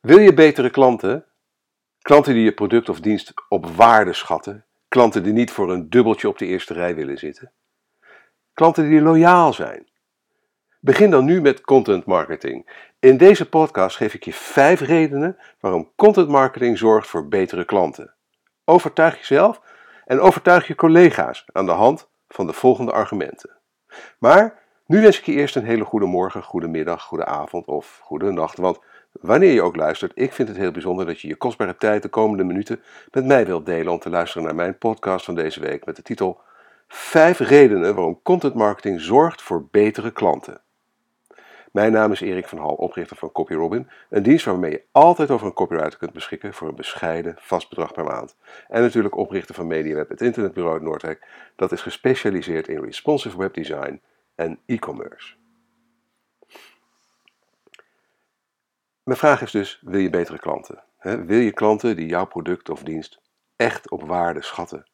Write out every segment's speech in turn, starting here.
Wil je betere klanten? Klanten die je product of dienst op waarde schatten. Klanten die niet voor een dubbeltje op de eerste rij willen zitten. Klanten die loyaal zijn. Begin dan nu met content marketing. In deze podcast geef ik je vijf redenen waarom content marketing zorgt voor betere klanten. Overtuig jezelf en overtuig je collega's aan de hand van de volgende argumenten. Maar nu wens ik je eerst een hele goede morgen, goede middag, goede avond of goede nacht. Want wanneer je ook luistert, ik vind het heel bijzonder dat je je kostbare tijd de komende minuten met mij wilt delen om te luisteren naar mijn podcast van deze week met de titel 5 redenen waarom content marketing zorgt voor betere klanten. Mijn naam is Erik van Hal, oprichter van CopyRobin, een dienst waarmee je altijd over een copywriter kunt beschikken voor een bescheiden vast bedrag per maand. En natuurlijk oprichter van MediaWeb, het internetbureau Noordwijk, dat is gespecialiseerd in responsive webdesign en e-commerce. Mijn vraag is dus, wil je betere klanten? Wil je klanten die jouw product of dienst echt op waarde schatten?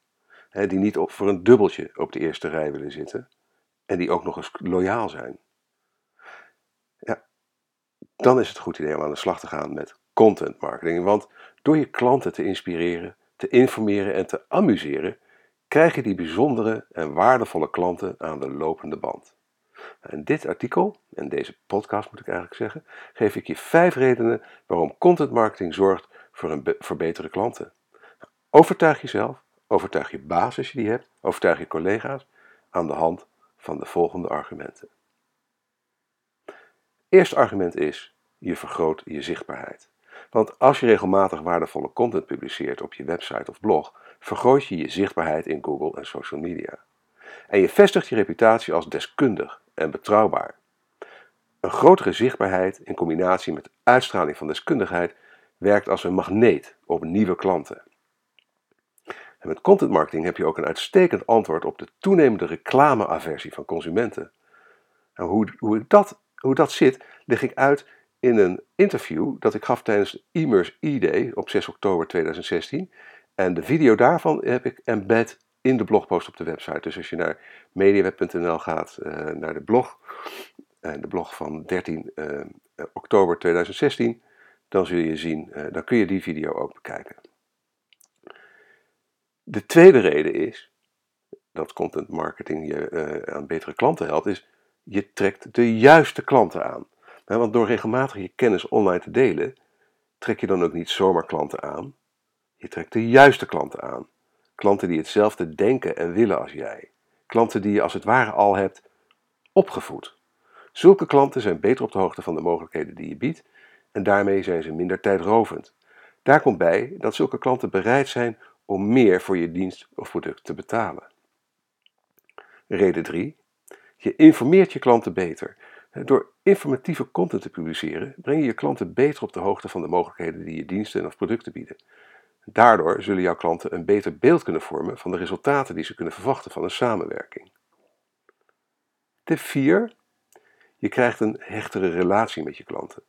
Die niet voor een dubbeltje op de eerste rij willen zitten en die ook nog eens loyaal zijn? Ja, dan is het goed idee om aan de slag te gaan met content marketing. Want door je klanten te inspireren, te informeren en te amuseren, krijg je die bijzondere en waardevolle klanten aan de lopende band. In dit artikel, en deze podcast moet ik eigenlijk zeggen, geef ik je vijf redenen waarom content marketing zorgt voor, een voor betere klanten. Overtuig jezelf, overtuig je baas als je die hebt, overtuig je collega's aan de hand van de volgende argumenten. Eerste argument is, je vergroot je zichtbaarheid. Want als je regelmatig waardevolle content publiceert op je website of blog, vergroot je je zichtbaarheid in Google en social media. En je vestigt je reputatie als deskundig en betrouwbaar. Een grotere zichtbaarheid in combinatie met uitstraling van deskundigheid werkt als een magneet op nieuwe klanten. En met content marketing heb je ook een uitstekend antwoord op de toenemende reclameaversie van consumenten. En hoe, hoe, dat, hoe dat zit, leg ik uit in een interview dat ik gaf tijdens de e E-Day op 6 oktober 2016. En de video daarvan heb ik embed in de blogpost op de website. Dus als je naar mediaweb.nl gaat, uh, naar de blog, uh, de blog van 13 uh, eh, oktober 2016, dan zul je zien, dan kun je die video ook bekijken. De tweede reden is dat content marketing je aan betere klanten helpt, is je trekt de juiste klanten aan. Want door regelmatig je kennis online te delen, trek je dan ook niet zomaar klanten aan. Je trekt de juiste klanten aan. Klanten die hetzelfde denken en willen als jij. Klanten die je als het ware al hebt opgevoed. Zulke klanten zijn beter op de hoogte van de mogelijkheden die je biedt en daarmee zijn ze minder tijdrovend. Daar komt bij dat zulke klanten bereid zijn om meer voor je dienst of product te betalen. Reden 3. Je informeert je klanten beter. Door informatieve content te publiceren breng je je klanten beter op de hoogte van de mogelijkheden die je diensten of producten bieden. Daardoor zullen jouw klanten een beter beeld kunnen vormen van de resultaten die ze kunnen verwachten van een samenwerking. Tip 4. Je krijgt een hechtere relatie met je klanten.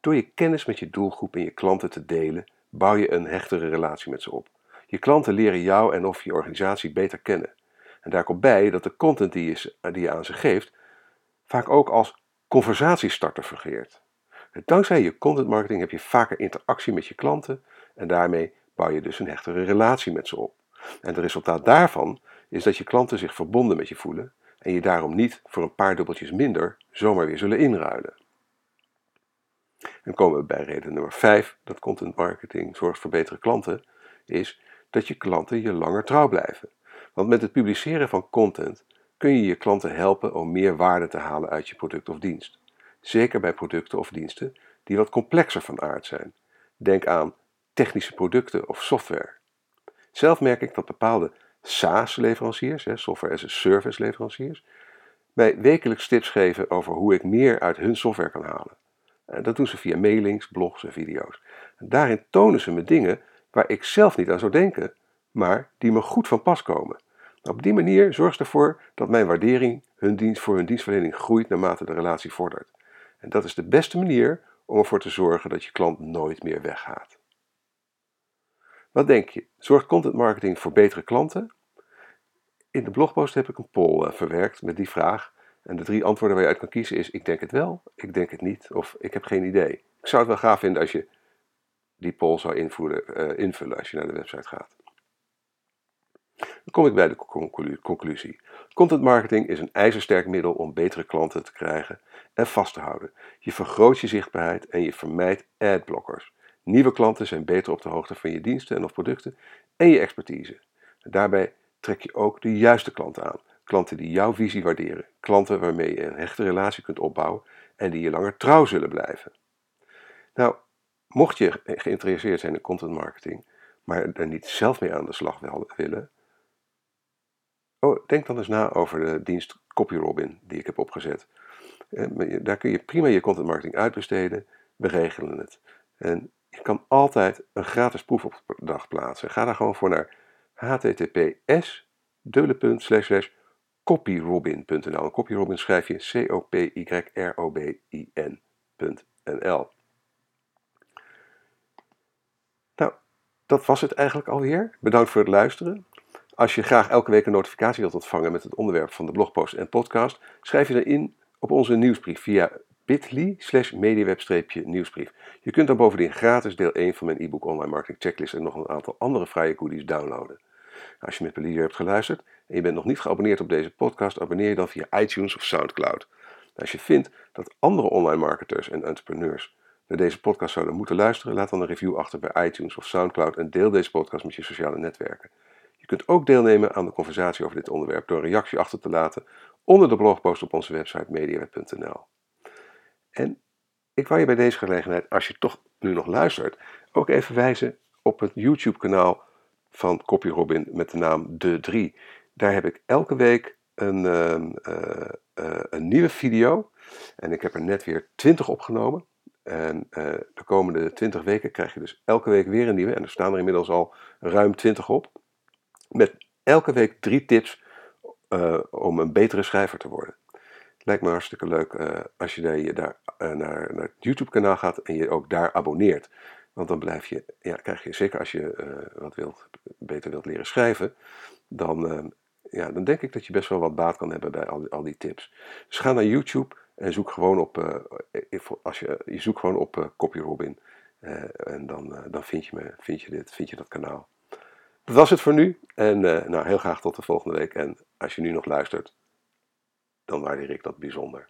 Door je kennis met je doelgroep en je klanten te delen, bouw je een hechtere relatie met ze op. Je klanten leren jou en of je organisatie beter kennen. En daar komt bij dat de content die je, die aan ze geeft, vaak ook als conversatiestarter fungeert. Dankzij je content marketing heb je vaker interactie met je klanten en daarmee bouw je dus een hechtere relatie met ze op. En het resultaat daarvan is dat je klanten zich verbonden met je voelen en je daarom niet voor een paar dubbeltjes minder zomaar weer zullen inruilen. En komen we bij reden nummer 5 dat content marketing zorgt voor betere klanten, is dat je klanten je langer trouw blijven. Want met het publiceren van content kun je je klanten helpen om meer waarde te halen uit je product of dienst. Zeker bij producten of diensten die wat complexer van aard zijn. Denk aan technische producten of software. Zelf merk ik dat bepaalde SaaS-leveranciers, software as a service leveranciers, mij wekelijks tips geven over hoe ik meer uit hun software kan halen. Dat doen ze via mailings, blogs en video's. daarin tonen ze me dingen waar ik zelf niet aan zou denken, maar die me goed van pas komen. Op die manier zorgt ze ervoor dat mijn waardering hun dienst, voor hun dienstverlening groeit naarmate de relatie vordert. En dat is de beste manier om ervoor te zorgen dat je klant nooit meer weggaat. Wat denk je? Zorgt content marketing voor betere klanten? In de blogpost heb ik een poll eh, verwerkt met die vraag. En de drie antwoorden waar je uit kan kiezen is: ik denk het wel, ik denk het niet of ik heb geen idee. Ik zou het wel gaaf vinden als je die poll zou invullen, uh, invullen als je naar de website gaat. Dan kom ik bij de conclusie. Content marketing is een ijzersterk middel om betere klanten te krijgen en vast te houden. Je vergroot je zichtbaarheid en je vermijdt adblockers. Nieuwe klanten zijn beter op de hoogte van je diensten en of producten en je expertise. Daarbij trek je ook de juiste klanten aan. Klanten die jouw visie waarderen. Klanten waarmee je een hechte relatie kunt opbouwen en die je langer trouw zullen blijven. Nou, mocht je geïnteresseerd zijn in content marketing, maar er niet zelf mee aan de slag willen, oh, denk dan eens na over de dienst CopyRobin die ik heb opgezet. Eh, daar kun je prima je content marketing uitbesteden. We regelen het. En je kan altijd een gratis proefopdracht plaatsen. Ga daar gewoon voor naar https copyrobin.nl. Copyrobin schrijf je C-O-P-Y-R-O-B-I-N.nl. Nou, dat was het eigenlijk alweer. Bedankt voor het luisteren. Als je graag elke week een notificatie wilt ontvangen met het onderwerp van de blogpost en podcast, schrijf je dan in op onze nieuwsbrief via bit.ly slash mediaweb-nieuwsbrief. Je kunt dan bovendien gratis deel 1 van mijn e-book Online Marketing Checklist en nog een aantal andere vrije goodies downloaden. Als je met plezier hebt geluisterd en je bent nog niet geabonneerd op deze podcast, abonneer je dan via iTunes of Soundcloud. Als je vindt dat andere online marketers en entrepreneurs naar deze podcast zouden moeten luisteren, laat dan een review achter bij iTunes of Soundcloud en deel deze podcast met je sociale netwerken. Je kunt ook deelnemen aan de conversatie over dit onderwerp door een reactie achter te laten onder de blogpost op onze website mediaweb.nl. En ik wou je bij deze gelegenheid, als je toch nu nog luistert, ook even wijzen op het YouTube-kanaal van CopyRobin met de naam De 3. Daar heb ik elke week een, uh, uh, een nieuwe video. En ik heb er net weer 20 opgenomen. En uh, de komende 20 weken krijg je dus elke week weer een nieuwe. En er staan er inmiddels al ruim 20 op. Met elke week drie tips om een betere schrijver te worden. Lijkt me hartstikke leuk als je daar, daar naar, het YouTube kanaal gaat en je ook daar abonneert. Want dan blijf je, ja, krijg je, zeker als je uh, wat wilt, beter wilt leren schrijven, dan, ja, dan denk ik dat je best wel wat baat kan hebben bij al, die tips. Dus ga naar YouTube en zoek gewoon op, als je, je zoekt gewoon op CopyRobin. en dan, dan vind, je me, vind, je dit, vind je dat kanaal. Dat was het voor nu. En nou, heel graag tot de volgende week. En als je nu nog luistert, dan waardeer ik dat bijzonder.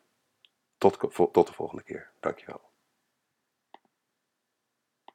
Tot, tot de volgende keer. Dankjewel.